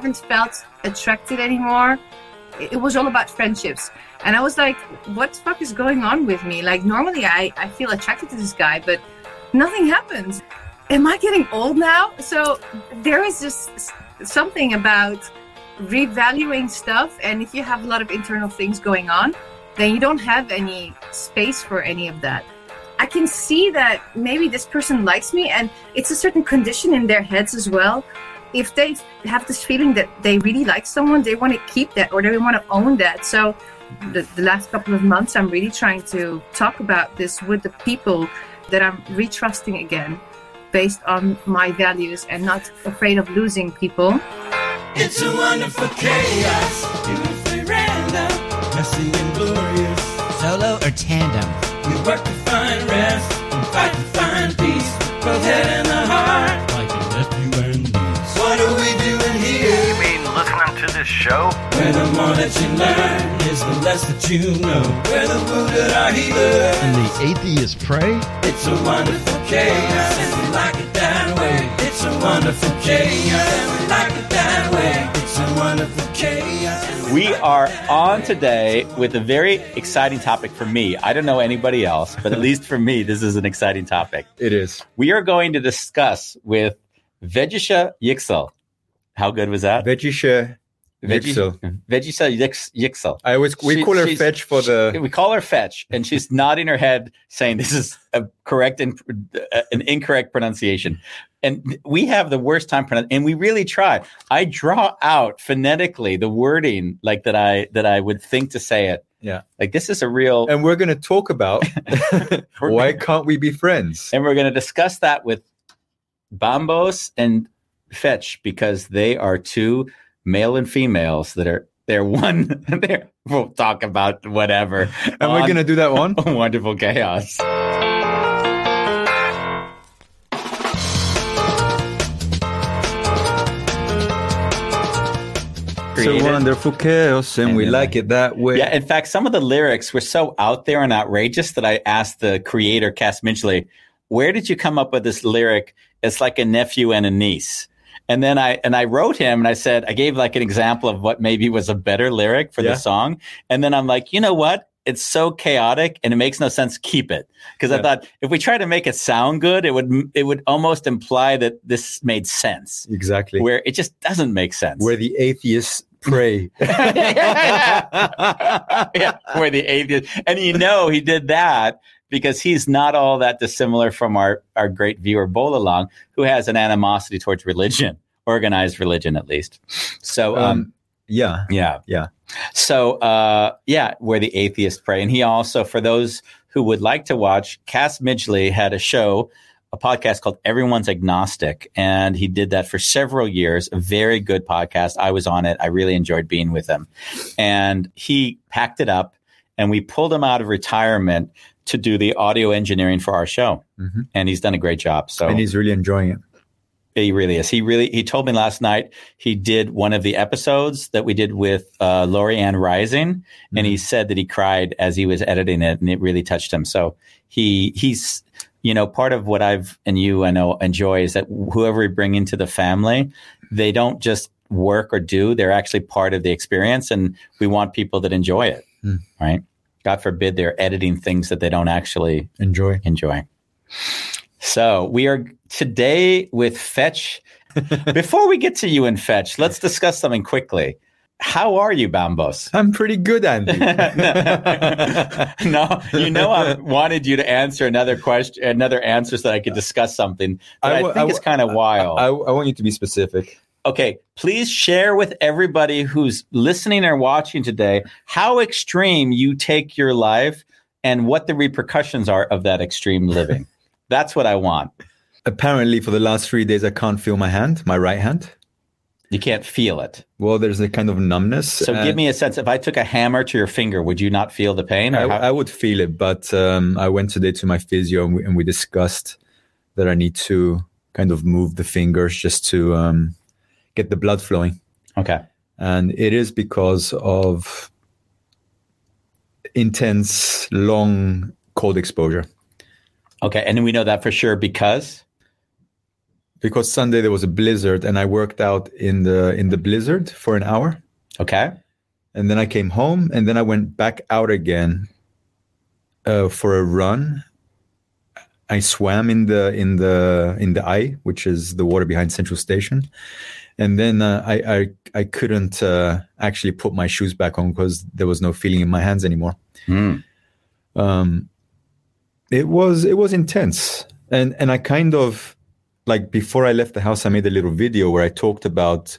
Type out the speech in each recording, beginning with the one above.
Haven't felt attracted anymore. It was all about friendships. And I was like, what the fuck is going on with me? Like, normally I, I feel attracted to this guy, but nothing happens. Am I getting old now? So there is just something about revaluing stuff. And if you have a lot of internal things going on, then you don't have any space for any of that. I can see that maybe this person likes me, and it's a certain condition in their heads as well if they have this feeling that they really like someone, they want to keep that or they want to own that. So, the, the last couple of months, I'm really trying to talk about this with the people that I'm retrusting again based on my values and not afraid of losing people. It's a wonderful chaos, beautifully random, messy and glorious. Solo or tandem? We work to find rest and fight to find peace, both head and the heart. Show? Where the more that you learn is the less that you know. Where the wounded are healed. and the atheists pray? It's a wonderful chaos, and we like it that way. It's a wonderful chaos, and we like it that way. It's a wonderful chaos. and We are on today with a very exciting topic for me. I don't know anybody else, but at least for me, this is an exciting topic. It is. We are going to discuss with Vegisha Yixel. How good was that? Vegisha Yixel. Yix- Yixel. I always we She- call her fetch for the We call her Fetch, and she's nodding her head, saying this is a correct and uh, an incorrect pronunciation. And we have the worst time pronoun- and we really try. I draw out phonetically the wording like that I that I would think to say it. Yeah. like this is a real. and we're gonna talk about why can't we be friends? and we're going to discuss that with Bambos and Fetch because they are two male and females that are they're one. They're, we'll talk about whatever. And we're gonna do that one. wonderful chaos. So wonderful chaos, and, And we like it that way. Yeah, in fact, some of the lyrics were so out there and outrageous that I asked the creator, Cass Midgley, where did you come up with this lyric? It's like a nephew and a niece. And then I and I wrote him and I said I gave like an example of what maybe was a better lyric for Yeah. the song. And then I'm like, you know what? It's so chaotic and it makes no sense. Keep it because I thought if we try to make it sound good, it would it would almost imply that this made sense. exactly. Where it just doesn't make sense. Where the atheists pray. yeah, where the atheist, and you know he did that because he's not all that dissimilar from our our great viewer Bolalong, who has an animosity towards religion, organized religion at least. So, um, um, yeah. yeah, yeah. So, uh, yeah, where the atheists pray, and he also, for those who would like to watch, Cass Midgley had a show. A podcast called Everyone's Agnostic. And he did that for several years. A very good podcast. I was on it. I really enjoyed being with him. And he packed it up and we pulled him out of retirement to do the audio engineering for our show. Mhm. And he's done a great job. So And he's really enjoying it. he really is. He really he told me last night he did one of the episodes that we did with uh, Lori Ann Rising, and he said that he cried as he was editing it, and it really touched him. So he he's you know part of what I've and you I know enjoy is that whoever we bring into the family, they don't just work or do; they're actually part of the experience, and we want people that enjoy it, Hmm. right? God forbid they're editing things that they don't actually Enjoy. enjoy. So we are today with Fetch. Before we get to you and Fetch, let's discuss something quickly. How are you, Bambos? I'm pretty good, Andy. no, you know I wanted you to answer another question, another answer, so that I could discuss something that I I, think I is wa- kind of wild. I, I want you to be specific. Okay, please share with everybody who's listening or watching today how extreme you take your life and what the repercussions are of that extreme living. That's what I want. apparently for the last three days I can't feel my hand, my right hand. You can't feel it. Well, there's a kind of numbness. So give me a sense. If I took a hammer to your finger, would you not feel the pain? I, how- I would feel it, but um, I went today to my physio and we, and we discussed that I need to kind of move the fingers just to um, get the blood flowing. okay. and it is because of intense long cold exposure Okay. And we know that for sure because because sunday there was a blizzard and i worked out in the in the blizzard for an hour okay. and then i came home and then i went back out again uh, for a run i swam in the in the in the IJ which is the water behind central station and then uh, I, I i couldn't uh, actually put my shoes back on because there was no feeling in my hands anymore. Hmm. um it was it was intense. And and i kind of like before i left the house i made a little video where i talked about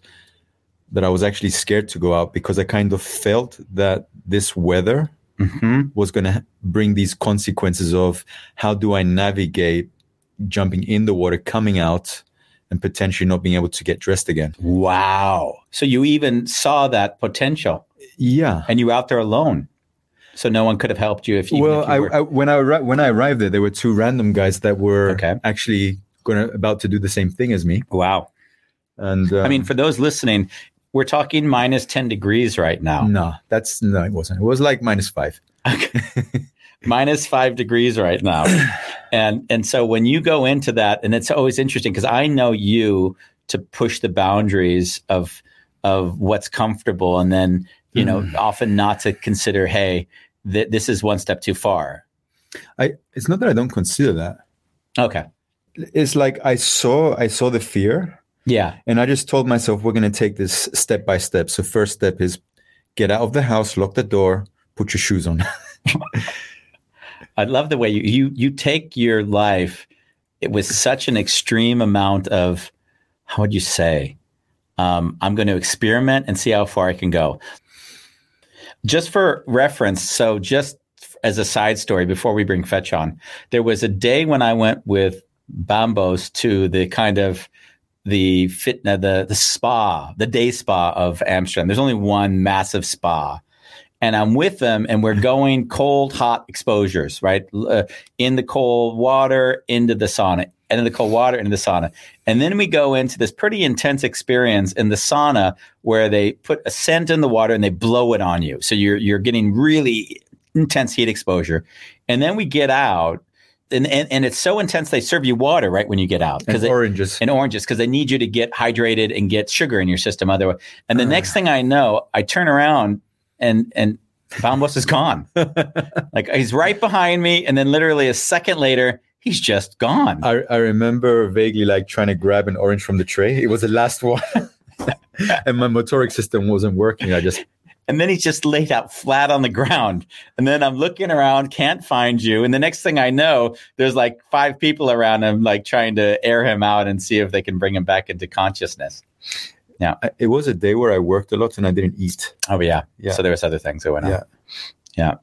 that i was actually scared to go out because i kind of felt that this weather hmm was going to bring these consequences of how do i navigate jumping in the water coming out and potentially not being able to get dressed again Wow. So you even saw that potential yeah and you were out there alone. So no one could have helped you if you. well if you I, I when i when i arrived there there were two random guys that were Okay. actually going to about to do the same thing as me wow. and um, I mean, for those listening, we're talking minus 10 degrees right now. No, that's no, it wasn't. It was like minus five. minus five degrees right now. And and so when you go into that, and it's always interesting because I know you to push the boundaries of of what's comfortable, and then you know mm. often not to consider, hey, th- this is one step too far. I. It's not that I don't consider that. Okay, It's like I saw, I saw the fear, yeah, and I just told myself we're going to take this step by step. So first step is get out of the house, lock the door, put your shoes on. I love the way you you you take your life it with such an extreme amount of how would you say? Um, i'm going to experiment and see how far i can go. Just for reference so just as a side story before we bring fetch on there was a day when i went with bambos to the kind of the fitna, the the spa the day spa of amsterdam. There's only one massive spa and I'm with them, and we're going cold, hot exposures, right? Uh, in the cold water, into the sauna, and in the cold water, into the sauna. And then we go into this pretty intense experience in the sauna where they put a scent in the water and they blow it on you. So you're, you're getting really intense heat exposure. And then we get out, and, and, and it's so intense, they serve you water right when you get out. because oranges. and oranges because they need you to get hydrated and get sugar in your system otherwise. And the next thing I know, I turn around and and Bambos is gone. like he's right behind me, and then literally a second later, he's just gone. I, I remember vaguely like trying to grab an orange from the tray. It was the last one. and my motoric system wasn't working. I just And then he's just laid out flat on the ground. And then I'm looking around, can't find you. And the next thing I know, there's like five people around him, like trying to air him out and see if they can bring him back into consciousness. I- it was a day where I worked a lot and I didn't eat. Oh yeah. Yeah. So there was other things going on. Yeah. Yeah.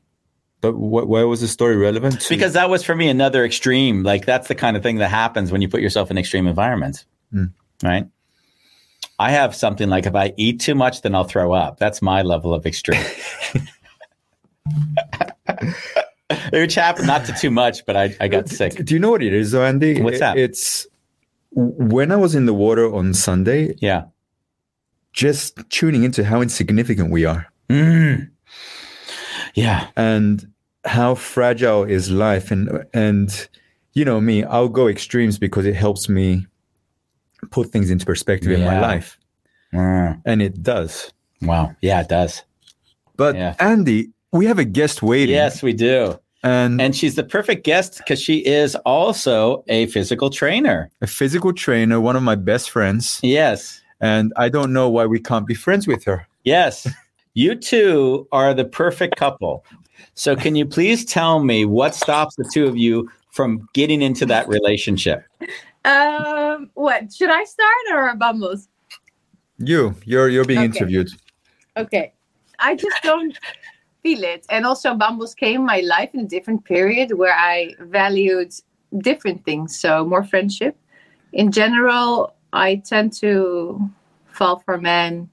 But wh- why was the story relevant? to- because that was for me another extreme. Like that's the kind of thing that happens when you put yourself in extreme environments, Mm. right? I have something like if I eat too much, then I'll throw up. That's my level of extreme. Which happened not to too much, but I, I got sick. Do you know what it is, though, Andy? What's that? It's when I was in the water on Sunday, Yeah. Just tuning into how insignificant we are Mm. Yeah. and how fragile is life. And and you know me, I'll go extremes because it helps me put things into perspective in my life, Mm. and it does. Wow. Yeah, it does. But Yeah. Andy, we have a guest waiting. Yes, we do. and, And she's the perfect guest because she is also a physical trainer. a physical trainer, one of my best friends, Yes. And I don't know why we can't be friends with her. Yes. You two are the perfect couple. So, can you please tell me what stops the two of you from getting into that relationship? Um, what should I start or Bumbles? You, you're you're being Okay. interviewed. Okay, I just don't feel it. And also, Bumbles came my life in a different period where I valued different things. So more friendship. in general, I tend to fall for men.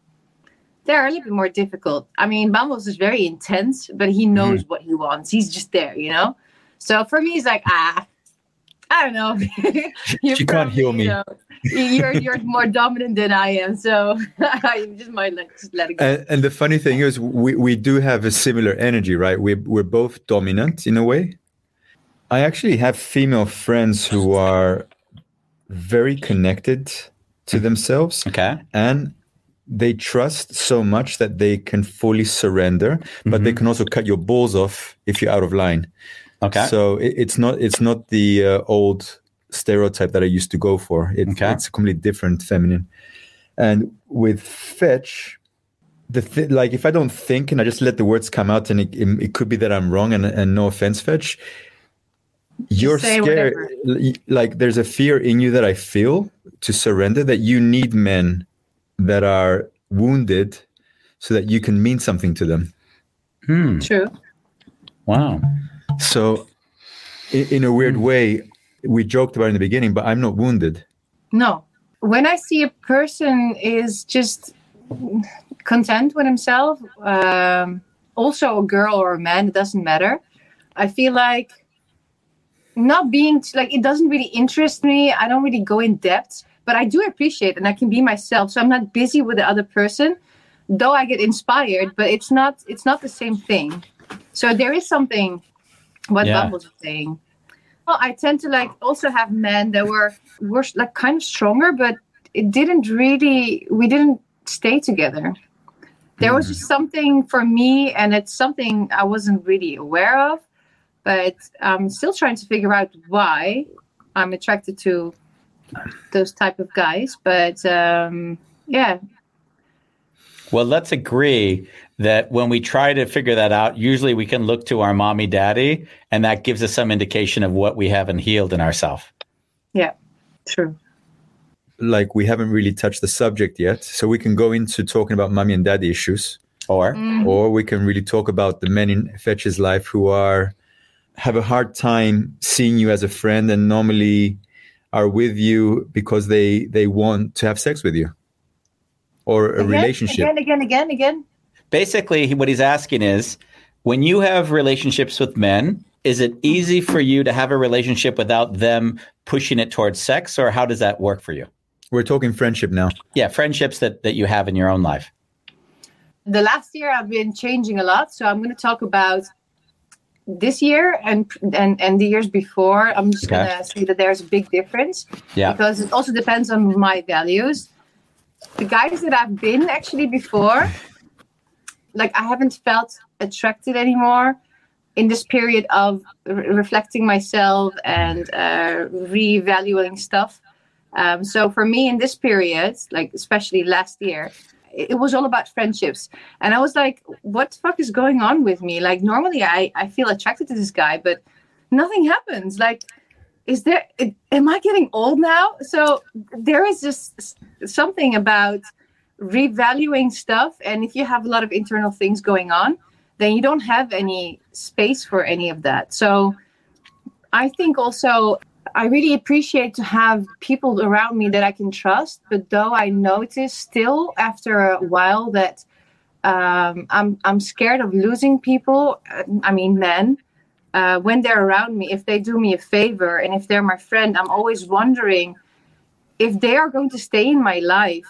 They're a little bit more difficult. I mean, Bambos is very intense, but he knows what he wants. He's just there, you know. So for me, it's like ah, I don't know. You're She can't heal me. you know, you're you're more dominant than I am, so I just might let just let it go. And, and the funny thing is, we, we do have a similar energy, right? We're, we're both dominant in a way. I actually have female friends who are very connected to themselves Okay. and they trust so much that they can fully surrender, but they can also cut your balls off if you're out of line. Okay. So it, it's not it's not the uh, old stereotype that I used to go for. It, Okay. It's a completely different feminine. And with fetch, the th- like if I don't think and I just let the words come out, and it, it, it could be that I'm wrong. And, and no offense, fetch. You're scared. whatever. Like there's a fear in you that I feel to surrender. That you need men that are wounded, so that you can mean something to them. Hmm. True. Wow. So, in, in a weird way, we joked about it in the beginning, but I'm not wounded. No. When I see a person is just content with himself, um, also a girl or a man, it doesn't matter. I feel like not being like it doesn't really interest me. I don't really go in depth, but I do appreciate and I can be myself. So I'm not busy with the other person, though I get inspired, but it's not it's not the same thing. So there is something what Yeah. Bumbles is saying. Well, I tend to like also have men that were were like kind of stronger, but it didn't really. We didn't stay together. There was just something for me, and it's something I wasn't really aware of, but I'm still trying to figure out why I'm attracted to those type of guys. But um, yeah, Well, let's agree that when we try to figure that out, usually we can look to our mommy daddy, and that gives us some indication of what we haven't healed in ourselves. yeah, true. Like we haven't really touched the subject yet, so we can go into talking about mommy and daddy issues, Or, Mm. or we can really talk about the men in Fetch's life who are have a hard time seeing you as a friend and normally are with you because they they want to have sex with you or a Again, relationship. again, again, again, again. basically, what he's asking is when you have relationships with men, is it easy for you to have a relationship without them pushing it towards sex, or how does that work for you? We're talking friendship now. Yeah, friendships that, that you have in your own life. the last year I've been changing a lot, so I'm going to talk about this year and and and the years before. I'm just Okay. to say that there's a big difference Yeah. because it also depends on my values. The guys that I've been actually before, like I haven't felt attracted anymore in this period of re- reflecting myself and uh, reevaluating stuff. Um, so for me in this period, like especially last year, it was all about friendships. And I was like, what the fuck is going on with me? Like normally I, I feel attracted to this guy, but nothing happens. Like, is there, am I getting old now? So there is just something about revaluing stuff. And if you have a lot of internal things going on, then you don't have any space for any of that. So I think also I really appreciate to have people around me that I can trust. But though I notice still after a while that um, I'm I'm scared of losing people. I mean, men. Uh, when they're around me, if they do me a favor and if they're my friend, I'm always wondering if they are going to stay in my life.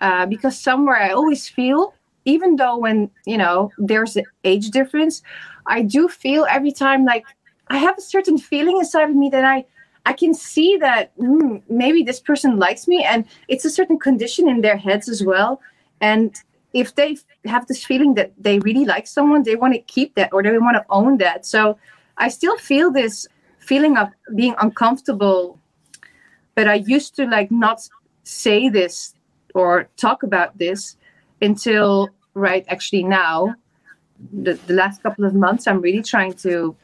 Uh, because somewhere I always feel, even though when you know there's an age difference, I do feel every time like I have a certain feeling inside of me that I I can see that mm, maybe this person likes me, and it's a certain condition in their heads as well. And if they have this feeling that they really like someone, they want to keep that or they want to own that. So I still feel this feeling of being uncomfortable, but I used to like not say this or talk about this until right actually now the, the last couple of months i'm really trying to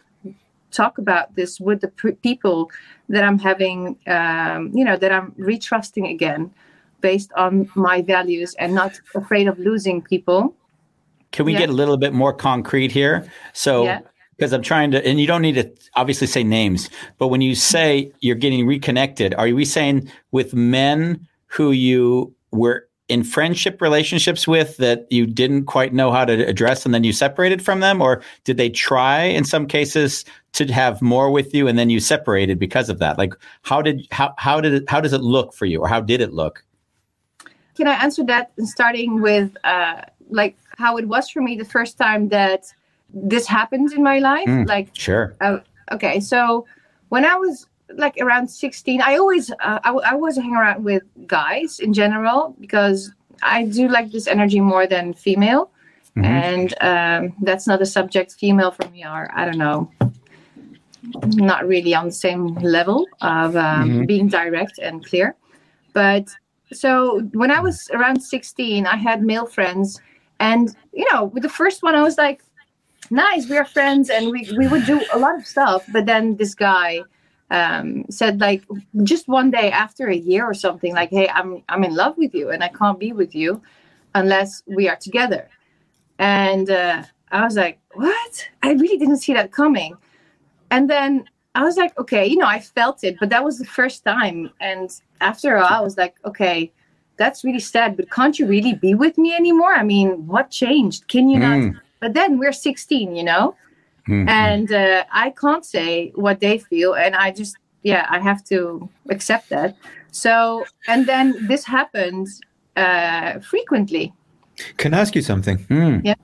talk about this with the p- people that i'm having um, you know that i'm retrusting again based on my values and not afraid of losing people Can we Yeah. get a little bit more concrete here? So, Yeah. because I'm trying to, and you don't need to obviously say names, but when you say you're getting reconnected, are we saying with men who you were in friendship relationships with that you didn't quite know how to address and then you separated from them? Or did they try in some cases to have more with you and then you separated because of that? Like how did, how, how did it, how does it look for you or how did it look? Can I answer that starting with uh, like how it was for me the first time that this happened in my life? Mm, like, Sure. uh, okay, so when I was like around 16, I always, uh, I, I always hang around with guys in general because I do like this energy more than female. And um, that's not a subject. Female for me are, I don't know, not really on the same level of um, being direct and clear. But so when I was around 16, I had male friends. And, you know, with the first one, I was like, nice, we are friends and we, we would do a lot of stuff. But then this guy um, said, like, just one day after a year or something, like, hey, I'm, I'm in love with you and I can't be with you unless we are together. And uh, I was like, what? I really didn't see that coming. And then I was like, okay, you know, I felt it, but that was the first time. And after a while, I was like, okay, that's really sad, but can't you really be with me anymore? I mean, what changed? Can you not? But then we're 16, you know? And uh, I can't say what they feel. And I just, yeah, I have to accept that. So, and then this happens uh, frequently. Can I ask you something? Mm. Yeah.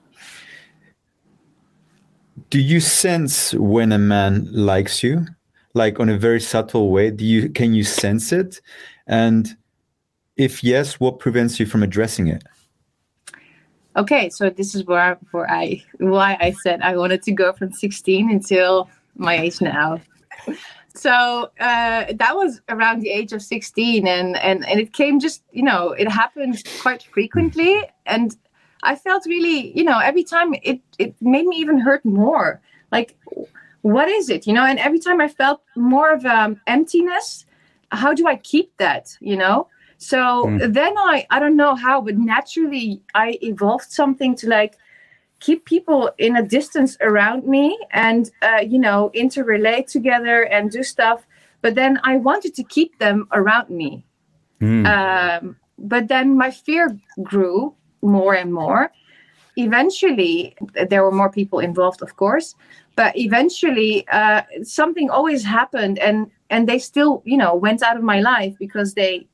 Do you sense when a man likes you, like on a very subtle way? Do you can you sense it? And if yes, what prevents you from addressing it? Okay, so this is where, where I why I said I wanted to go from 16 until my age now. So uh, that was around the age of 16, and, and and it came just you know it happened quite frequently, and I felt really you know every time it it made me even hurt more. Like, what is it, you know? And every time I felt more of um, emptiness. How do I keep that, you know? So then I I don't know how, but naturally I evolved something to like keep people in a distance around me and uh, you know interrelate together and do stuff. But then I wanted to keep them around me. Um, but then my fear grew more and more. Eventually, there were more people involved, of course, but eventually uh, something always happened, and and they still, you know, went out of my life because they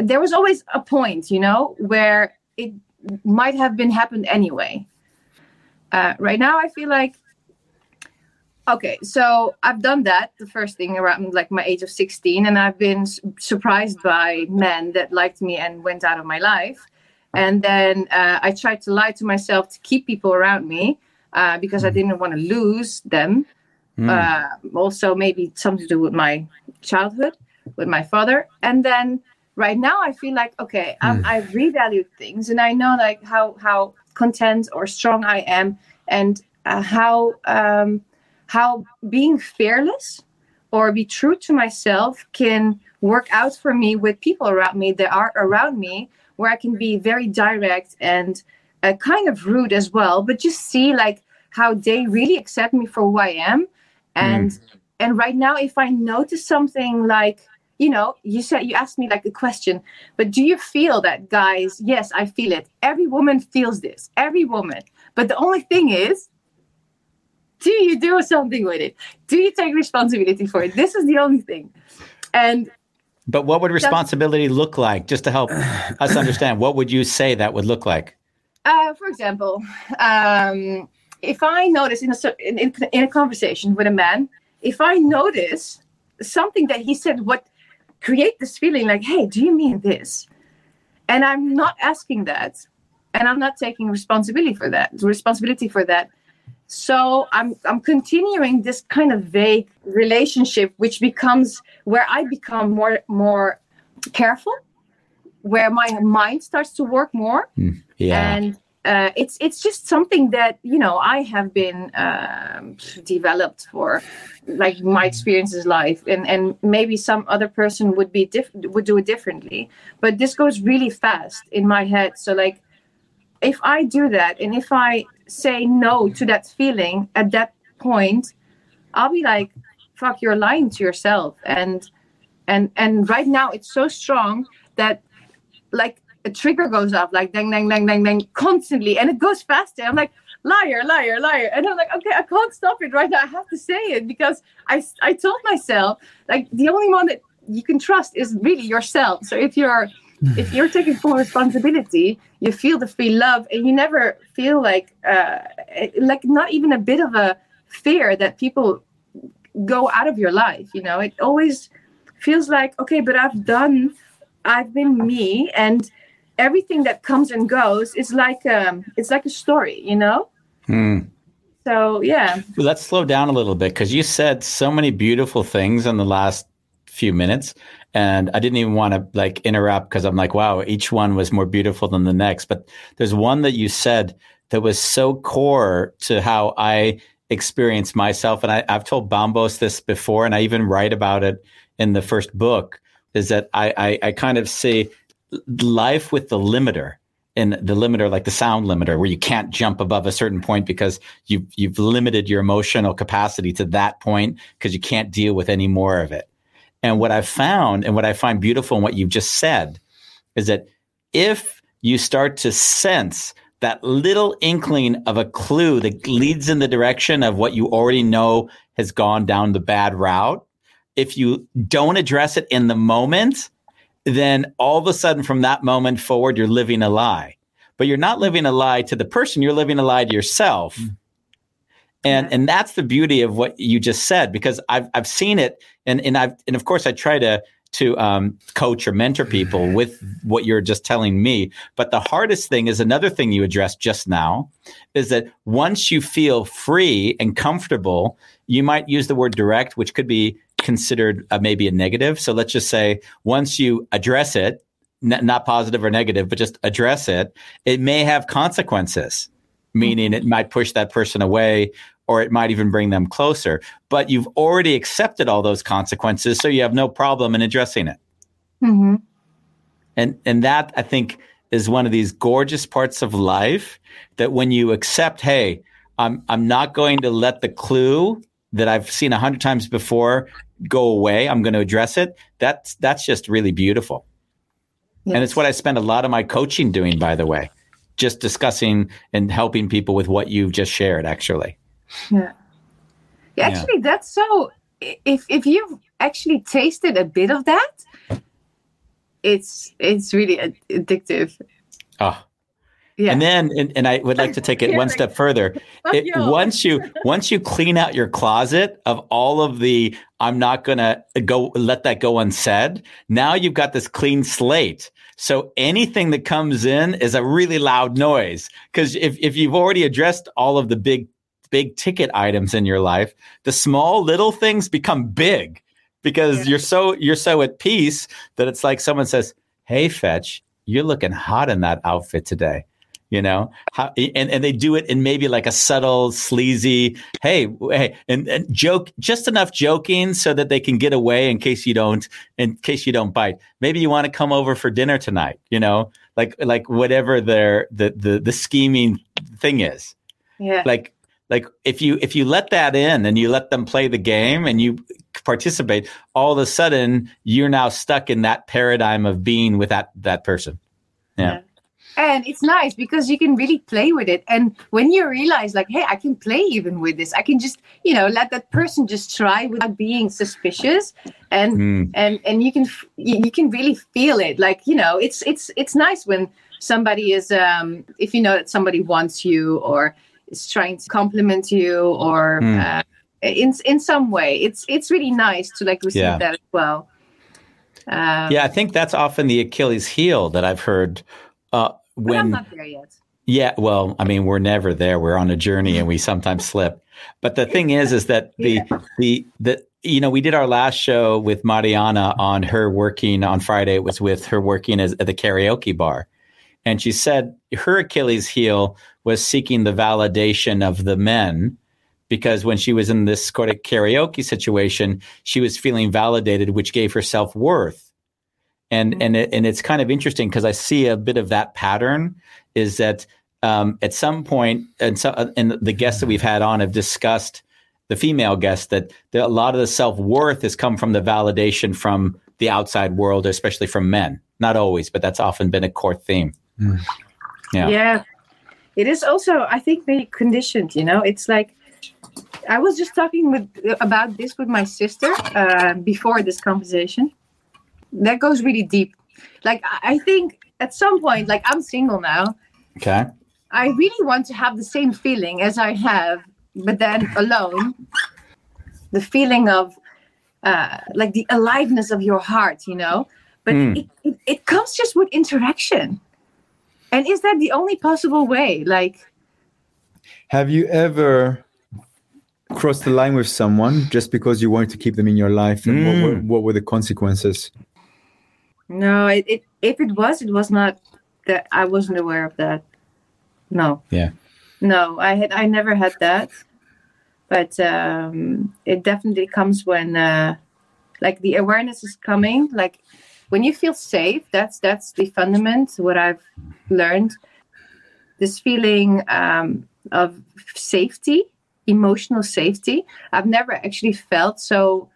there was always a point, you know, where it might have been happened anyway. Uh, right now, I feel like, okay, so I've done that, the first thing around like my age of 16, and I've been s- surprised by men that liked me and went out of my life. And then uh, I tried to lie to myself to keep people around me uh, because I didn't want to lose them. Uh, also, maybe something to do with my childhood, with my father. And then right now i feel like okay I'm, i've revalued things and i know like how how content or strong i am and uh, how um how being fearless or be true to myself can work out for me with people around me that are around me where i can be very direct and uh, kind of rude as well but just see like how they really accept me for who i am. And and right now if i notice something like you know you said you asked me like a question but do you feel that guys yes i feel it. Every woman feels this. Every woman. But the only thing is do you do something with it? Do you take responsibility for it? This is the only thing. And But what would responsibility look like? Just to help us understand, what would you say that would look like? uh, for example um, if i notice in a, in, in, in a conversation with a man if i notice something that he said what create this feeling like hey do you mean this and i'm not asking that and i'm not taking responsibility for that responsibility for that so i'm i'm continuing this kind of vague relationship which becomes where i become more more careful where my mind starts to work more Yeah. and uh, it's it's just something that you know I have been um, developed for, like my experiences life, and and maybe some other person would be diff- would do it differently, but this goes really fast in my head. So like, if I do that, and if I say no to that feeling at that point, I'll be like, "Fuck, you're lying to yourself." And and and right now it's so strong that like a trigger goes off like dang dang dang dang dang constantly and it goes faster. I'm like liar liar liar. And i'm like okay i can't stop it right now. I have to say it because i i told myself like the only one that you can trust is really yourself. So if you're if you're taking full responsibility you feel the free love and you never feel like uh like not even a bit of a fear that people go out of your life you know? It always feels like okay but i've done i've been me and everything that comes and goes is like um it's like a story you know? Hmm. so yeah. Let's slow down a little bit because you said so many beautiful things in the last few minutes, and I didn't even want to like interrupt because I'm like, wow, each one was more beautiful than the next. But there's one that you said that was so core to how I experience myself, and I, I've told Bambos this before, and I even write about it in the first book. Is that I, I, I kind of see life with the limiter and the limiter like the sound limiter where you can't jump above a certain point because you've you've limited your emotional capacity to that point because you can't deal with any more of it and what i've found and what i find beautiful in what you've just said is that if you start to sense that little inkling of a clue that leads in the direction of what you already know has gone down the bad route if you don't address it in the moment then all of a sudden from that moment forward, you're living a lie. But you're not living a lie to the person, you're living a lie to yourself. Mm. And and that's the beauty of what you just said, because I've I've seen it and, and I've and of course I try to to um, coach or mentor people with what you're just telling me. But the hardest thing is another thing you addressed just now is that once you feel free and comfortable, you might use the word direct, which could be considered uh, maybe a negative. So let's just say once you address it, n- not positive or negative, but just address it, it may have consequences, meaning it might push that person away or it might even bring them closer. But you've already accepted all those consequences, so you have no problem in addressing it. hmm And and that I think is one of these gorgeous parts of life that when you accept, hey, I'm I'm not going to let the clue that I've seen a hundred times before go away. I'm going to address it. That's that's just really beautiful. And it's what I spend a lot of my coaching doing, by the way, just discussing and helping people with what you've just shared, actually. Yeah. Yeah, actually, that's so. If if you've actually tasted a bit of that, it's it's really ad- addictive. Oh. Yeah. And then, and, and I would like to take it one step further. It, once you once you clean out your closet of all of the, I'm not gonna go let that go unsaid. Now you've got this clean slate. So anything that comes in is a really loud noise. Because if if you've already addressed all of the big big ticket items in your life, the small little things become big because Yeah. you're so you're so at peace that it's like someone says, "Hey, Fetch, you're looking hot in that outfit today." You know, how, and and they do it in maybe like a subtle, sleazy, hey, hey, and, and joke just enough joking so that they can get away in case you don't, in case you don't bite. Maybe you want to come over for dinner tonight. You know, like like whatever their the the the scheming thing is yeah. like like if you if you let that in and you let them play the game and you participate all of a sudden you're now stuck in that paradigm of being with that that person. Yeah. And it's nice because you can really play with it. And when you realize like hey i can play even with this. I can just you know let that person just try without being suspicious. And Mm. and and you can you, you can really feel it. Like you know it's it's it's nice when somebody is um if you know that somebody wants you or is trying to compliment you or Mm. uh, in in some way it's it's really nice to like receive Yeah. that as well um, yeah i think that's often the achilles heel that i've heard uh but i'm when not there yet Yeah, well, I mean, we're never there. We're on a journey, and we sometimes slip. But the thing is, is that the the the you know we did our last show with Mariana on her working on Friday. It was with her working as, at the karaoke bar, and she said her Achilles heel was seeking the validation of the men because when she was in this sort of karaoke situation, she was feeling validated, which gave her self worth and mm-hmm. and it, and it's kind of interesting because I see a bit of that pattern is that um, at some point and so uh, and the guests that we've had on have discussed the female guest that the, a lot of the self worth has come from the validation from the outside world, especially from men. Not always, but that's often been a core theme. Mm. Yeah. yeah it is also i think very conditioned you know? It's like i was just talking with about this with my sister uh, before this conversation. That goes really deep. Like I- think at some point like i'm single now. Okay. i really want to have the same feeling as i have but then alone the feeling of uh, like the aliveness of your heart you know? But Hmm. it, it, it comes just with interaction and is that the only possible way like Have you ever crossed the line with someone just because you wanted to keep them in your life? And what, were, what were the consequences? No, it, it if it was, it was not that I wasn't aware of that. No, Yeah. no, I had I never had that, but um, it definitely comes when uh, like the awareness is coming. Like when you feel safe, that's that's the fundament. What I've learned, this feeling um, of safety, emotional safety. I've never actually felt so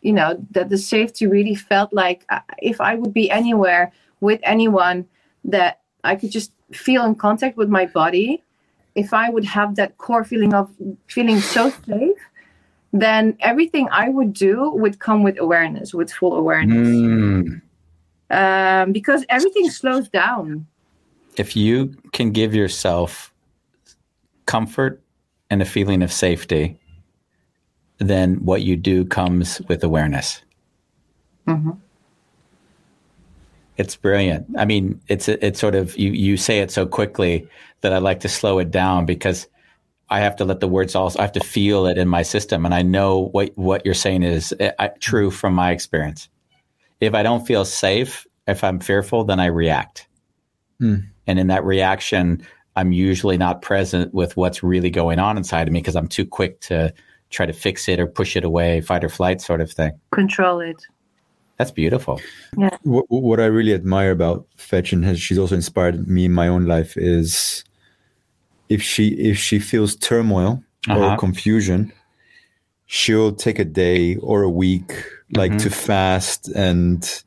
you know that the safety really felt like uh, if i would be anywhere with anyone that i could just feel in contact with my body if i would have that core feeling of feeling so safe then everything i would do would come with awareness with full awareness Mm. um, because everything slows down If you can give yourself comfort and a feeling of safety, then what you do comes with awareness. It's brilliant. I mean, it's it's sort of you you say it so quickly that I like to slow it down because I have to let the words also I have to feel it in my system, and I know what what you're saying is uh, I, true from my experience. If I don't feel safe, if I'm fearful, then I react, and in that reaction, I'm usually not present with what's really going on inside of me because I'm too quick to try to fix it or push it away, fight or flight sort of thing. control it That's beautiful. what, what I really admire about Fetch and has she's also inspired me in my own life is if she if she feels turmoil Uh-huh. or confusion, she'll take a day or a week like Mm-hmm. to fast and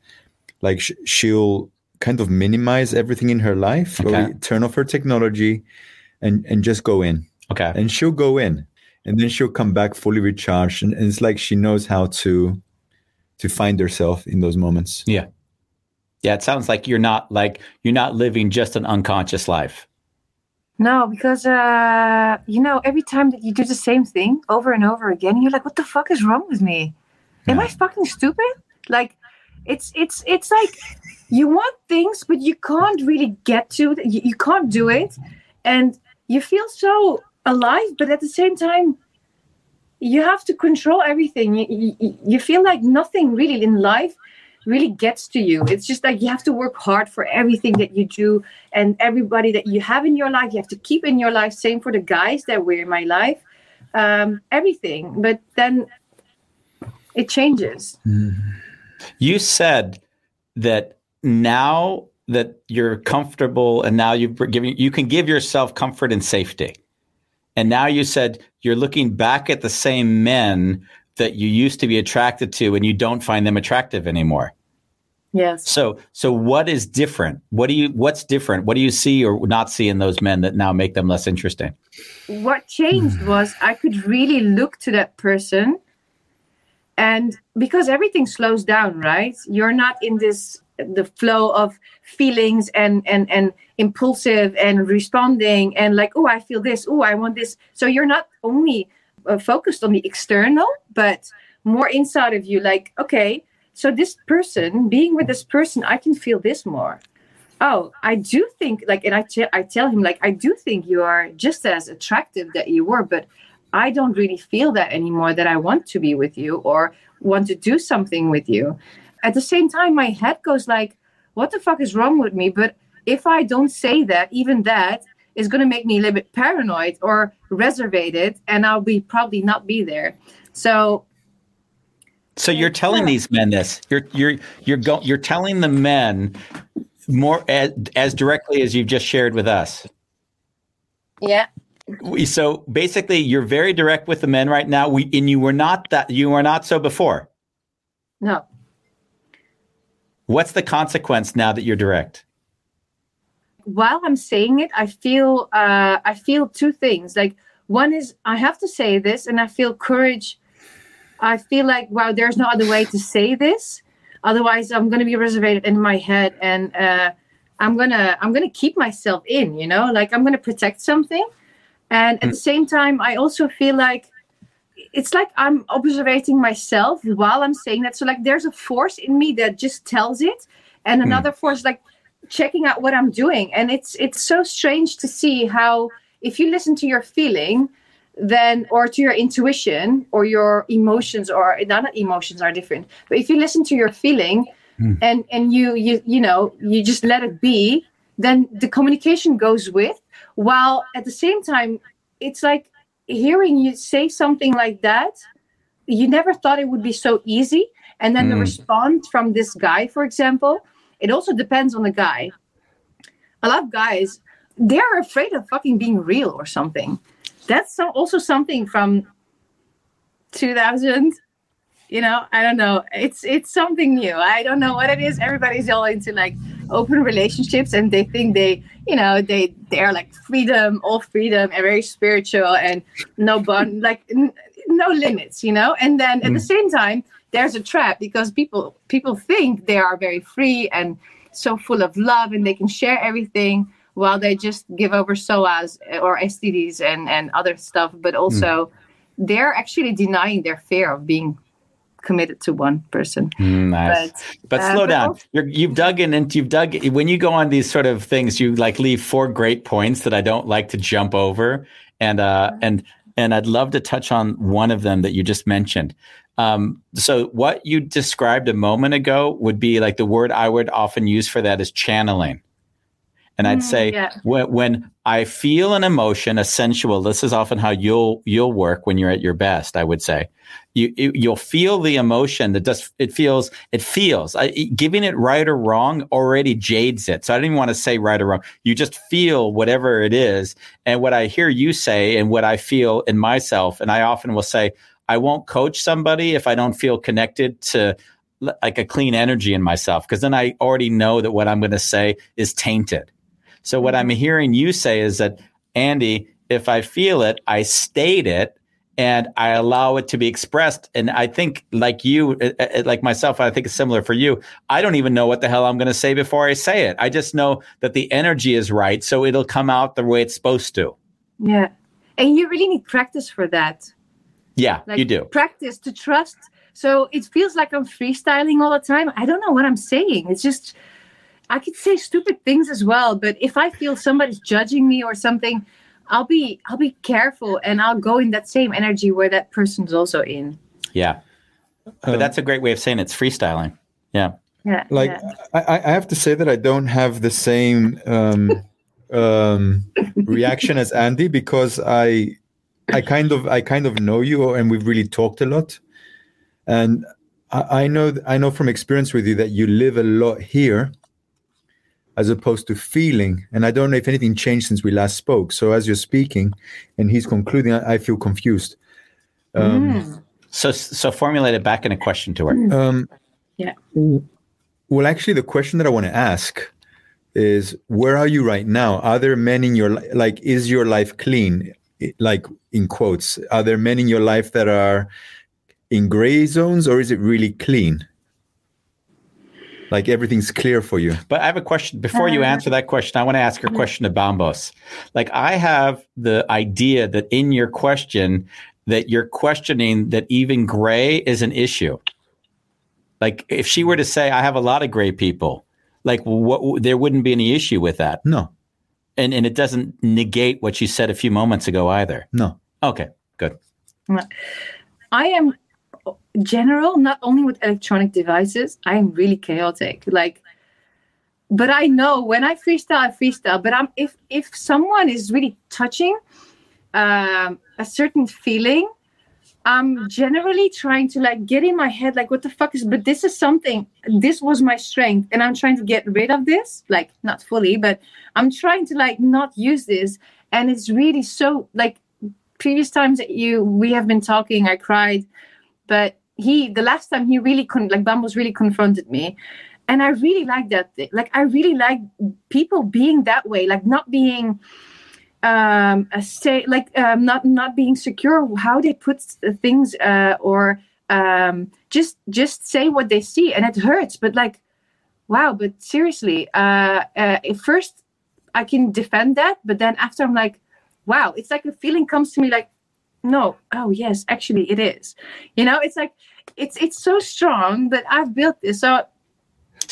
like sh- she'll kind of minimize everything in her life or Okay. turn off her technology and and just go in Okay. and she'll go in and then she'll come back fully recharged and, and it's like she knows how to to find herself in those moments Yeah. Yeah, it sounds like you're not like you're not living just an unconscious life. No, because uh, you know, every time that you do the same thing over and over again, you're like, "What the fuck is wrong with me? Am I fucking stupid?" Like, it's it's it's like you want things, but you can't really get to. it. You, you can't do it, and you feel so alive, but at the same time, you have to control everything. You, you, you feel like nothing really in life really gets to you. It's just like you have to work hard for everything that you do and everybody that you have in your life. You have to keep in your life. Same for the guys that were in my life. Um, everything, but then it changes. You said that now that you're comfortable and now you've given you can give yourself comfort and safety. And now you said you're looking back at the same men that you used to be attracted to and you don't find them attractive anymore. Yes. So so what is different? What do you what's different? What do you see or not see in those men that now make them less interesting? what changed hmm. was I could really look to that person and because everything slows down right you're not in this the flow of feelings and and and impulsive and responding and like oh i feel this oh i want this so you're not only uh, focused on the external but more inside of you like okay so this person being with this person i can feel this more. Oh i do think like and I I tell him like i do think you are just as attractive that you were but i don't really feel that anymore that i want to be with you or want to do something with you. At the same time my head goes like what the fuck is wrong with me? But if i don't say that even that is going to make me a little bit paranoid or reservated and i'll be probably not be there so So you're uh, telling these men this. You're you're you're go, you're telling the men more as, as directly as you've just shared with us. yeah we- so basically, you're very direct with the men right now. We and you were not that. You were not so before. No. What's the consequence now that you're direct? While I'm saying it, I feel uh, I feel two things. Like one is I have to say this, and I feel courage. I feel like wow, there's no other way to say this. Otherwise, I'm gonna be reserved in my head, and uh, I'm gonna I'm gonna keep myself in. You know, like I'm gonna protect something, and at the same time, I also feel like it's like I'm observing myself while I'm saying that. So like there's a force in me that just tells it, and another force like checking out what I'm doing. And it's it's so strange to see how if you listen to your feeling, then or to your intuition or your emotions or not emotions are different. But if you listen to your feeling hmm. and and you you you know you just let it be, then the communication goes with. While at the same time, it's like hearing you say something like that. You never thought it would be so easy, and then the hmm. response from this guy, for example, it also depends on the guy. A lot of guys, they're afraid of fucking being real or something. That's so, also something from 2000. You know, I don't know. It's it's something new. I don't know what it is. Everybody's all into like open relationships, and they think they, you know, they they're like freedom, all freedom, and very spiritual, and no bond, like n- no limits. You know, and then at the mm. same time, there's a trap because people people think they are very free and so full of love and they can share everything while they just give over SOAS or STDs and and other stuff but also they're actually denying their fear of being committed to one person Nice. But, But uh, slow down. You're, you've dug in and you've dug when you go on these sort of things, you like leave four great points that I don't like to jump over. And, uh, and, and I'd love to touch on one of them that you just mentioned. Um, so what you described a moment ago would be like the word I would often use for that is channeling. And I'd say yeah. when, when I feel an emotion, a sensual, this is often how you'll you'll work when you're at your best. I would say you, you you'll feel the emotion that does it feels it feels I, giving it right or wrong already jades it. So I didn't even want to say right or wrong. You just feel whatever it is, and what I hear you say and what I feel in myself, and I often will say I won't coach somebody if I don't feel connected to like a clean energy in myself because then I already know that what I'm going to say is tainted. So what I'm hearing you say is that Andy, if I feel it, I state it and I allow it to be expressed. And I think like you, uh, uh, like myself, I think it's similar for you. I don't even know what the hell I'm going to say before I say it. I just know that the energy is right. So it'll come out the way it's supposed to. yeah and you really need practice for that Yeah, like you do. practice to trust so it feels like i'm freestyling all the time i don't know what i'm saying it's just i could say stupid things as well but if i feel somebody's judging me or something i'll be i'll be careful and i'll go in that same energy where that person's also in Yeah. But that's a great way of saying it's freestyling. Yeah. yeah like yeah. I, I have to say that I don't have the same um, um, reaction as Andy because I I kind of I kind of know you and we've really talked a lot, and I, I know I know from experience with you that you live a lot here, as opposed to feeling. And I don't know if anything changed since we last spoke. So as you're speaking, and he's concluding, I, I feel confused. Um, So so formulate it back in a question to her. um, yeah Well, actually, the question that I want to ask is where are you right now? Are there men in your li- like is your life clean? I- Like in quotes, are there men in your life that are in gray zones or is it really clean? Like everything's clear for you. But I have a question before you uh-huh. answer that question. I want to ask a mm-hmm. question to Bambos. Like I have the idea that in your question that you're questioning that even gray is an issue. Like if she were to say, "I have a lot of gray people," like what there wouldn't be any issue with that, No, and and it doesn't negate what you said a few moments ago either. no. Okay, good. I am general, not only with electronic devices, I am really chaotic. Like, but I know when I freestyle, I freestyle. But I'm if if someone is really touching um, a certain feeling, I'm generally trying to like get in my head like what the fuck is. But this is something. This was my strength, and I'm trying to get rid of this. Like not fully, but I'm trying to like not use this. and it's really so like previous times that you we have been talking, I cried, but he the last time he really couldn't like Bambos really confronted me, and I really like that. Like I really like people being that way, like not being um a say like um not not being secure how they put things uh or um just just say what they see and it hurts but like wow but seriously uh, uh first i can defend that but then after i'm like wow it's like a feeling comes to me like no oh yes actually it is. You know it's like it's it's so strong that i've built this. So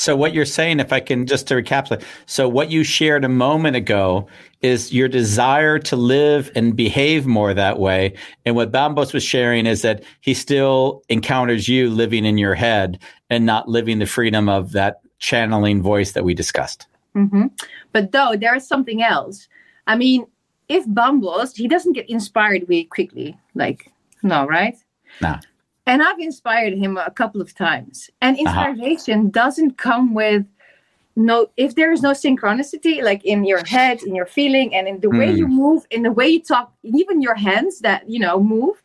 So what you're saying, if I can just to recapitulate, so what you shared a moment ago is your desire to live and behave more that way. And what Bambos was sharing is that he still encounters you living in your head and not living the freedom of that channeling voice that we discussed. hmm But though there is something else. I mean, if Bambos, he doesn't get inspired really quickly. Like, no, right? Nah. And I've inspired him a couple of times. And inspiration doesn't come with no if there is no synchronicity, like in your head, in your feeling, and in the way you move, in the way you talk, even your hands that you know move.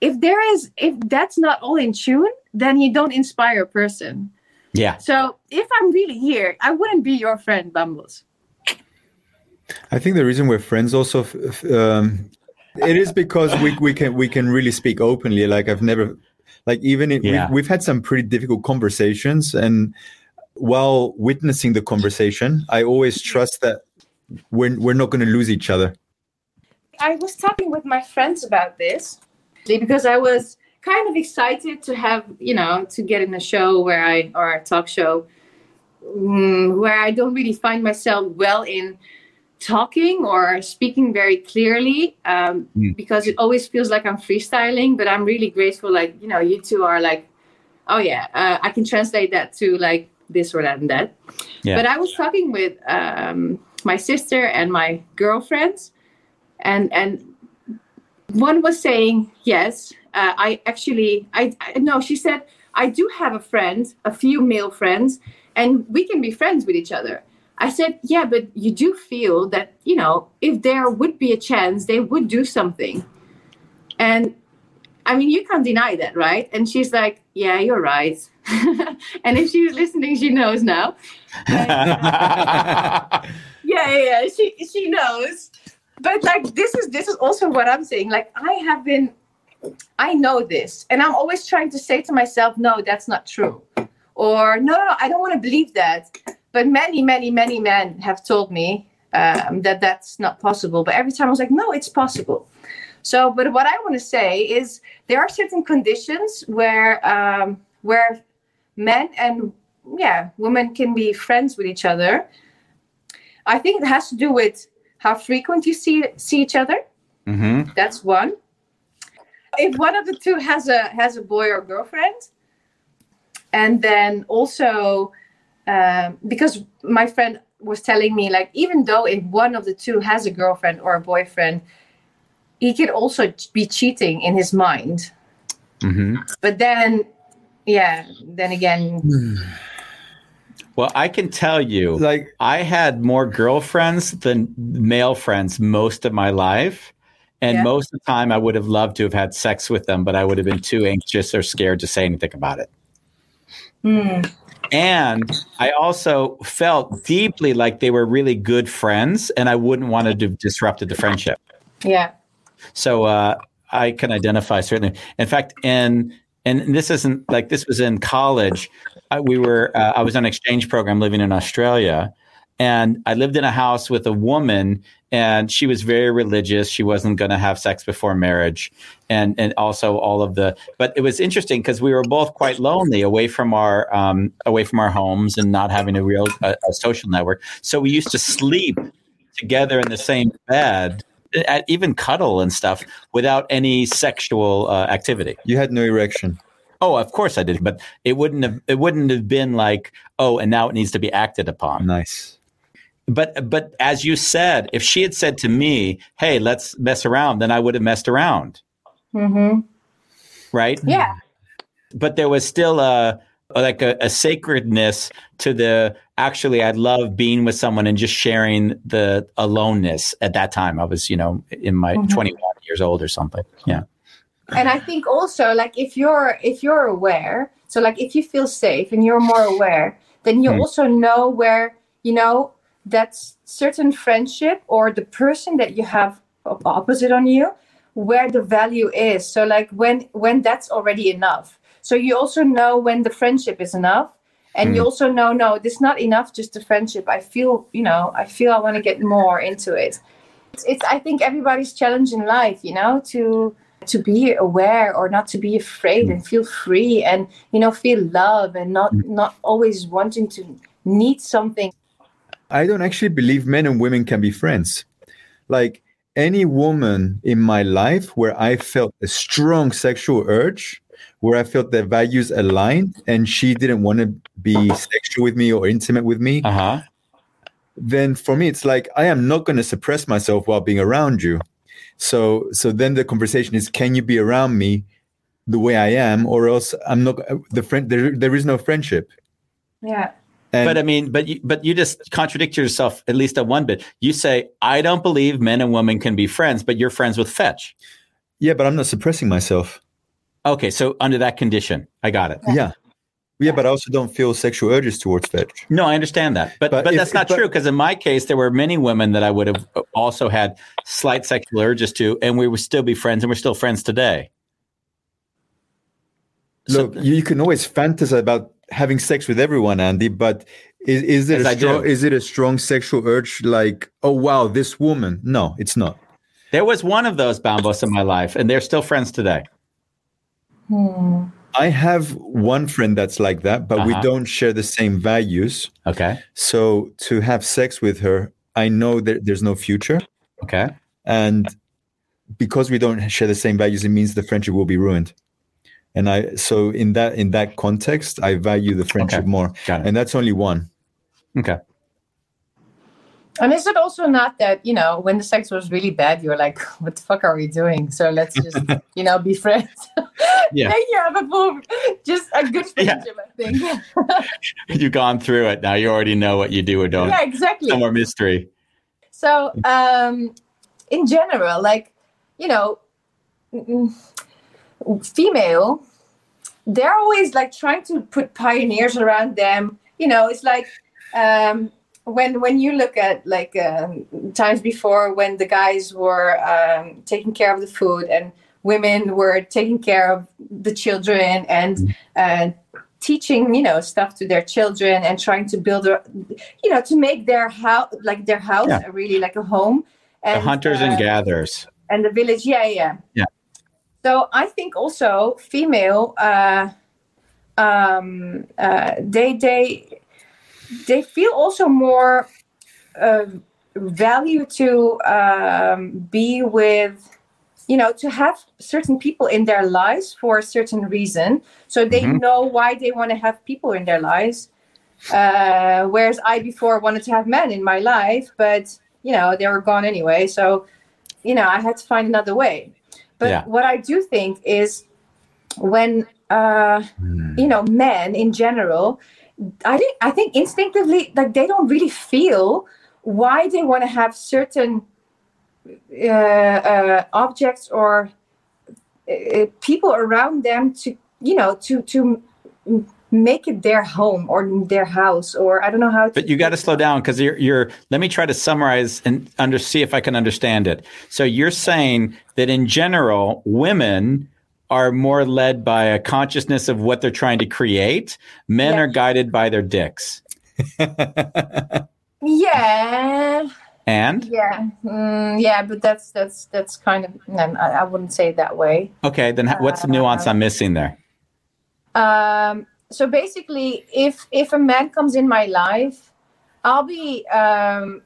If there is if that's not all in tune, then you don't inspire a person. Yeah. So if I'm really here, I wouldn't be your friend, Bambos. I think the reason we're friends also, f- f- um, it is because we, we can we can really speak openly. Like I've never, like even in, Yeah. we've, we've had some pretty difficult conversations, and while witnessing the conversation, I always trust that we're we're not going to lose each other. I was talking with my friends about this because I was kind of excited to have, you know, to get in a show where I, or a talk show, mm, where I don't really find myself well in talking or speaking very clearly um, because it always feels like I'm freestyling. But I'm really grateful, like, you know, you two are like, oh, yeah, uh, I can translate that to like this or that and that. Yeah. But I was talking with um, my sister and my girlfriends and and one was saying yes uh, i actually I, I no she said i do have a friend a few male friends and we can be friends with each other i said yeah but you do feel that you know if there would be a chance they would do something and i mean you can't deny that right and she's like yeah you're right and if she's listening she knows now yeah, yeah, yeah. She she knows. But like this is this is also what I'm saying. Like I have been I know this and I'm always trying to say to myself, no, that's not true. Or no, no, I don't want to believe that. But many, many, many men have told me um, that that's not possible. But every time I was like, no, it's possible. So, but what I want to say is there are certain conditions where um, where men and yeah, women can be friends with each other. I think it has to do with how frequent you see see each other. hmm That's one. If one of the two has a has a boy or girlfriend, and then also um, because my friend was telling me like even though if one of the two has a girlfriend or a boyfriend, he could also be cheating in his mind. hmm But then, yeah, then again, Well, I can tell you, Like I had more girlfriends than male friends most of my life. And Yeah. most of the time, I would have loved to have had sex with them, but I would have been too anxious or scared to say anything about it. hmm, And I also felt deeply like they were really good friends, and I wouldn't want to have disrupted the friendship. yeah, So uh, I can identify certainly. In fact, in and this isn't like this was in college. I, we were uh, I was on an exchange program living in Australia, and I lived in a house with a woman, and she was very religious. She wasn't going to have sex before marriage, and and also all of the. But it was interesting because we were both quite lonely, away from our um, away from our homes, and not having a real a, a social network. So we used to sleep together in the same bed, at even cuddle and stuff, without any sexual uh, activity. you had no erection. Oh, of course I did, but it wouldn't have it wouldn't have been like oh, and now it needs to be acted upon. Nice. But but as you said, if she had said to me, "Hey, let's mess around," then I would have messed around, hmm right? yeah, But there was still a like a, a sacredness to the actually I love being with someone and just sharing the aloneness at that time. I was, you know, in my Mhm. 21 years old or something. Yeah. and i think also like if you're if you're aware so like if you feel safe and you're more aware then you Mm. also know where you know that certain friendship or the person that you have opposite on you where the value is. So like when when that's already enough. So you also know when the friendship is enough and you Mm. also know no this is not enough just the friendship. I feel you know i feel i want to get more into it. It's, it's i think everybody's challenge in life you know to to be aware or not to be afraid and feel free and you know feel love and not not always wanting to need something I don't actually believe men and women can be friends. Like any woman in my life where I felt a strong sexual urge, where I felt their values aligned and she didn't want to be sexual with me or intimate with me, Uh huh. then for me it's like I am not going to suppress myself while being around you. So so then the conversation is can you be around me the way I am or else I'm not the friend there, there is no friendship. yeah And But I mean, but you, but you just contradict yourself at least at one bit. You say, I don't believe men and women can be friends, but you're friends with Fetch. yeah, but I'm not suppressing myself. Okay. So under that condition, I got it. Yeah. Yeah, but I also don't feel sexual urges towards fetch. No, I understand that, but But but, if- that's not but- true because in my case, there were many women that I would have also had slight sexual urges to, and we would still be friends, and we're still friends today. So- Look, you, you can always fantasize about having sex with everyone, Andy, but is, is it Yes, a I strong is it a strong sexual urge like, oh wow, this woman? No, it's not. There was one of those Bambos in my life, and they're still friends today. Hmm. I have one friend that's like that, but we Uh-huh. don't share the same values. Okay. So to have sex with her, I know that there's no future. Okay. And because we don't share the same values, it means the friendship will be ruined. And I so in that in that context, I value the friendship Okay. more. Got it. And that's only one. Okay. and is it also not that you know when the sex was really bad you're like what the fuck are we doing so let's just you know be friends Yeah. then you have a full, just a good Yeah. friendship i think You've gone through it now. You already know what you do or don't. yeah exactly No more mystery. So, um, in general, like, you know, mm, female, they're always like trying to put pioneers around them. You know, it's like um, when when you look at like um, times before when the guys were um, taking care of the food and women were taking care of the children and uh, teaching you know stuff to their children and trying to build a you know to make their house like their house Yeah. really like a home The and hunters uh, and gatherers. and the village yeah yeah Yeah. So i think also female uh um uh they they they feel also more uh, value to um be with you know to have certain people in their lives for a certain reason. So they Mhm. know why they want to have people in their lives. Uh whereas i before wanted to have men in my life but you know they were gone anyway. So you know i had to find another way but Yeah. what i do think is when uh you know men in general i think i think instinctively like they don't really feel why they want to have certain uh, uh, objects or uh, people around them to you know to to make it their home or their house or i don't know how to But you got to slow down because you're, you're. Let me try to summarize and under see if I can understand it. So you're saying that in general, women are more led by a consciousness of what they're trying to create. Men Yeah. are guided by their dicks. yeah And yeah mm, yeah but that's that's that's kind of no, I, I wouldn't say it that way okay, then what's the nuance I'm missing there? um so basically if if a man comes in my life i'll be um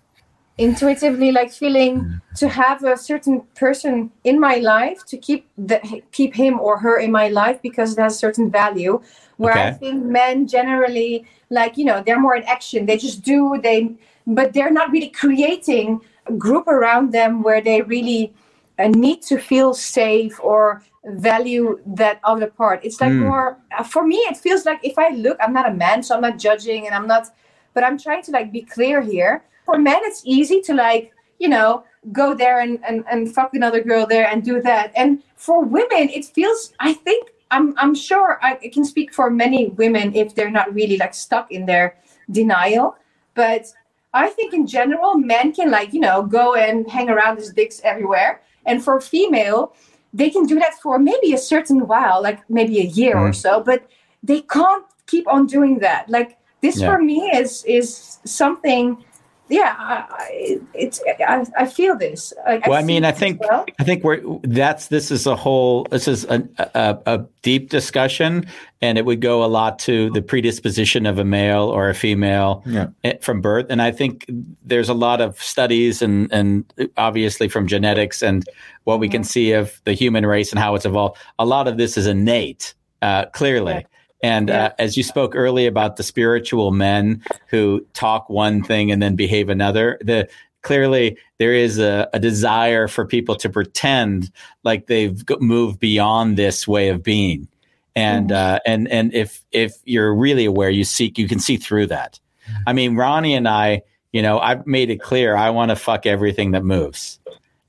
intuitively like feeling to have a certain person in my life to keep the keep him or her in my life because it has certain value. Where i think men generally like you know they're more in action. They just do they but they're not really creating a group around them where they really uh, need to feel safe or value that other part it's like Mm. more uh, for me it feels like if i look i'm not a man so i'm not judging and i'm not but I'm trying to like be clear here. For men, it's easy to like, you know, go there and, and, and fuck another girl there and do that. And for women, it feels, I think, I'm, I'm sure I can speak for many women if they're not really like stuck in their denial. But I think in general, men can like, you know, go and hang around his dicks everywhere. And for female, they can do that for maybe a certain while, like maybe a year or Mm. so, but they can't keep on doing that. Like this Yeah. for me is is something. Yeah, I, I, it's I, I feel this. Like, Well, I see mean, I think well. I think we're that's this is a whole this is a, a a deep discussion, and it would go a lot to the predisposition of a male or a female Yeah. eh, from birth. And I think there's a lot of studies and and obviously from genetics and what we can see of the human race and how it's evolved. A lot of this is innate, uh, clearly. Yeah. And Yeah. uh, as you spoke earlier about the spiritual men who talk one thing and then behave another, the clearly there is a, a desire for people to pretend like they've moved beyond this way of being. And uh, and and if if you're really aware, you seek you can see through that. I mean, Ronnie and I, you know, I've made it clear I want to fuck everything that moves,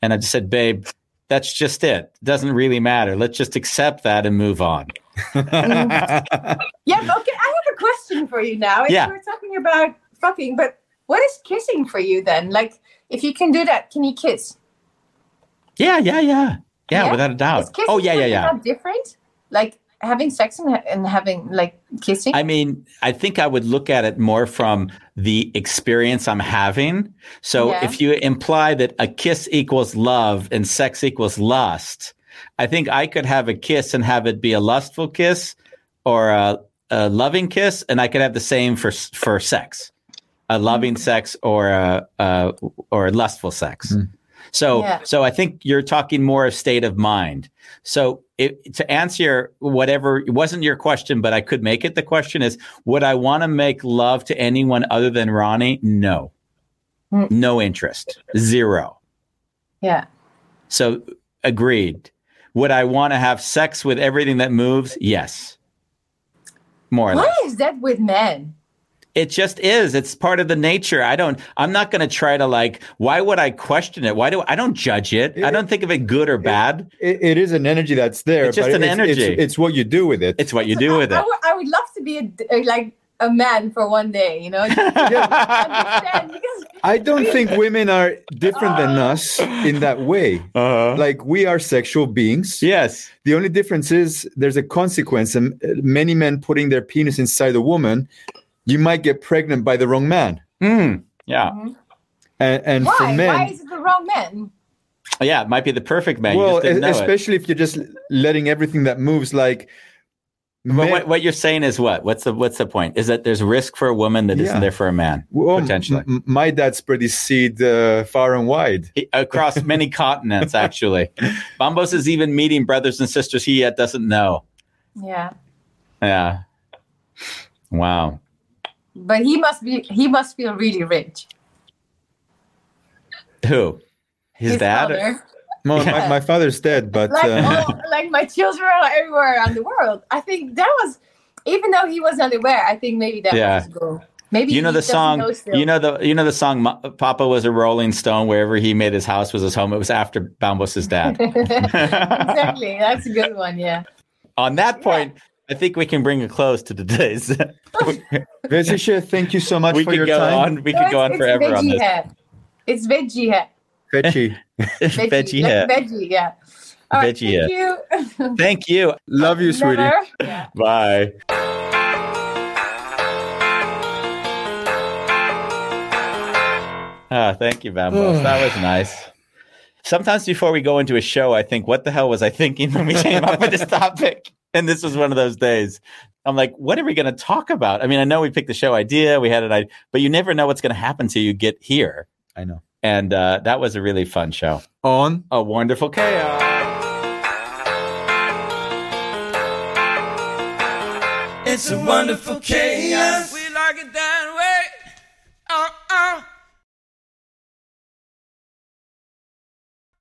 and I just said, babe, that's just it. Doesn't really matter. Let's just accept that and move on. Yeah, okay. I have a question for you now. If Yeah. We're talking about fucking, but what is kissing for you then? Like, if you can do that, can you kiss? Yeah, yeah, yeah, yeah, Yeah? without a doubt. Oh yeah, yeah, yeah. Different. Like having sex and, and having like kissing. I mean, I think I would look at it more from the experience I'm having. So Yeah. if you imply that a kiss equals love and sex equals lust, I think I could have a kiss and have it be a lustful kiss or a, a loving kiss, and I could have the same for for sex, a loving sex or a, a or lustful sex. So, Yeah. so I think you're talking more of state of mind. So, it, to answer your whatever it wasn't your question, but I could make it the question is: Would I want to make love to anyone other than Ronnie? No, Mm. no interest, zero. yeah. So, agreed. Would I want to have sex with everything that moves? Yes, more or Why less. is that with men? It just is. It's part of the nature. I don't. I'm not going to try to like. Why would I question it? Why do I don't judge it? I don't think of it good or bad. it, it is an energy that's there. It's just but an energy. It's, it's what you do with it. It's what you do with I, it. would, I would love to be a, a- like a man for one day. You know, I don't think women are different than us in that way. Uh-huh. Like we are sexual beings. Yes. The only difference is there's a consequence. And uh, many men putting their penis inside a woman, you might get pregnant by the wrong man. Mm. Yeah. And, and for why? men, Why is it the wrong man? Yeah. It might be the perfect man. you well, just didn't e- know it. especially if you're just letting everything that moves like. But men- what, what you're saying is what? What's the what's the point? Is that there's risk for a woman that Yeah. not there for a man well, potentially m- my dad spread his seed uh, far and wide. He- across many continents. Actually, Bambos is even meeting brothers and sisters he yet doesn't know. Yeah, Yeah. Wow. but he must be. He must feel really rich. Who? His, dad? or- father. My, Yeah. my, my father's dead, but like uh, all, like my children are everywhere around the world. I think that was, even though he was unaware, I think maybe that Yeah. was go. Maybe you know the song know you know the you know the song papa was a rolling stone wherever he made his house was his home it was after bambos's dad exactly. That's a good one. Yeah. on that point i think we can bring a close to today's Vesisha, thank you so much we for could your go time. on we No, could go it's- on it's forever on veggie this hair. It's veggie hair. Fetchy. Veggie, veggie like hair Veggie, yeah. All right, Veggie thank you. thank you Love you, sweetie. Yeah. bye Ah, thank you, Bambos. that was nice. Sometimes before we go into a show, I think, what the hell was I thinking when we came up with this topic? And this was one of those days. I'm like, what are we going to talk about? I mean, I know we picked the show idea, we had an idea, but you never know what's going to happen till you get here. I know. And uh, that was a really fun show. On A Wonderful Chaos. It's a wonderful chaos. We like it that way. Oh, oh.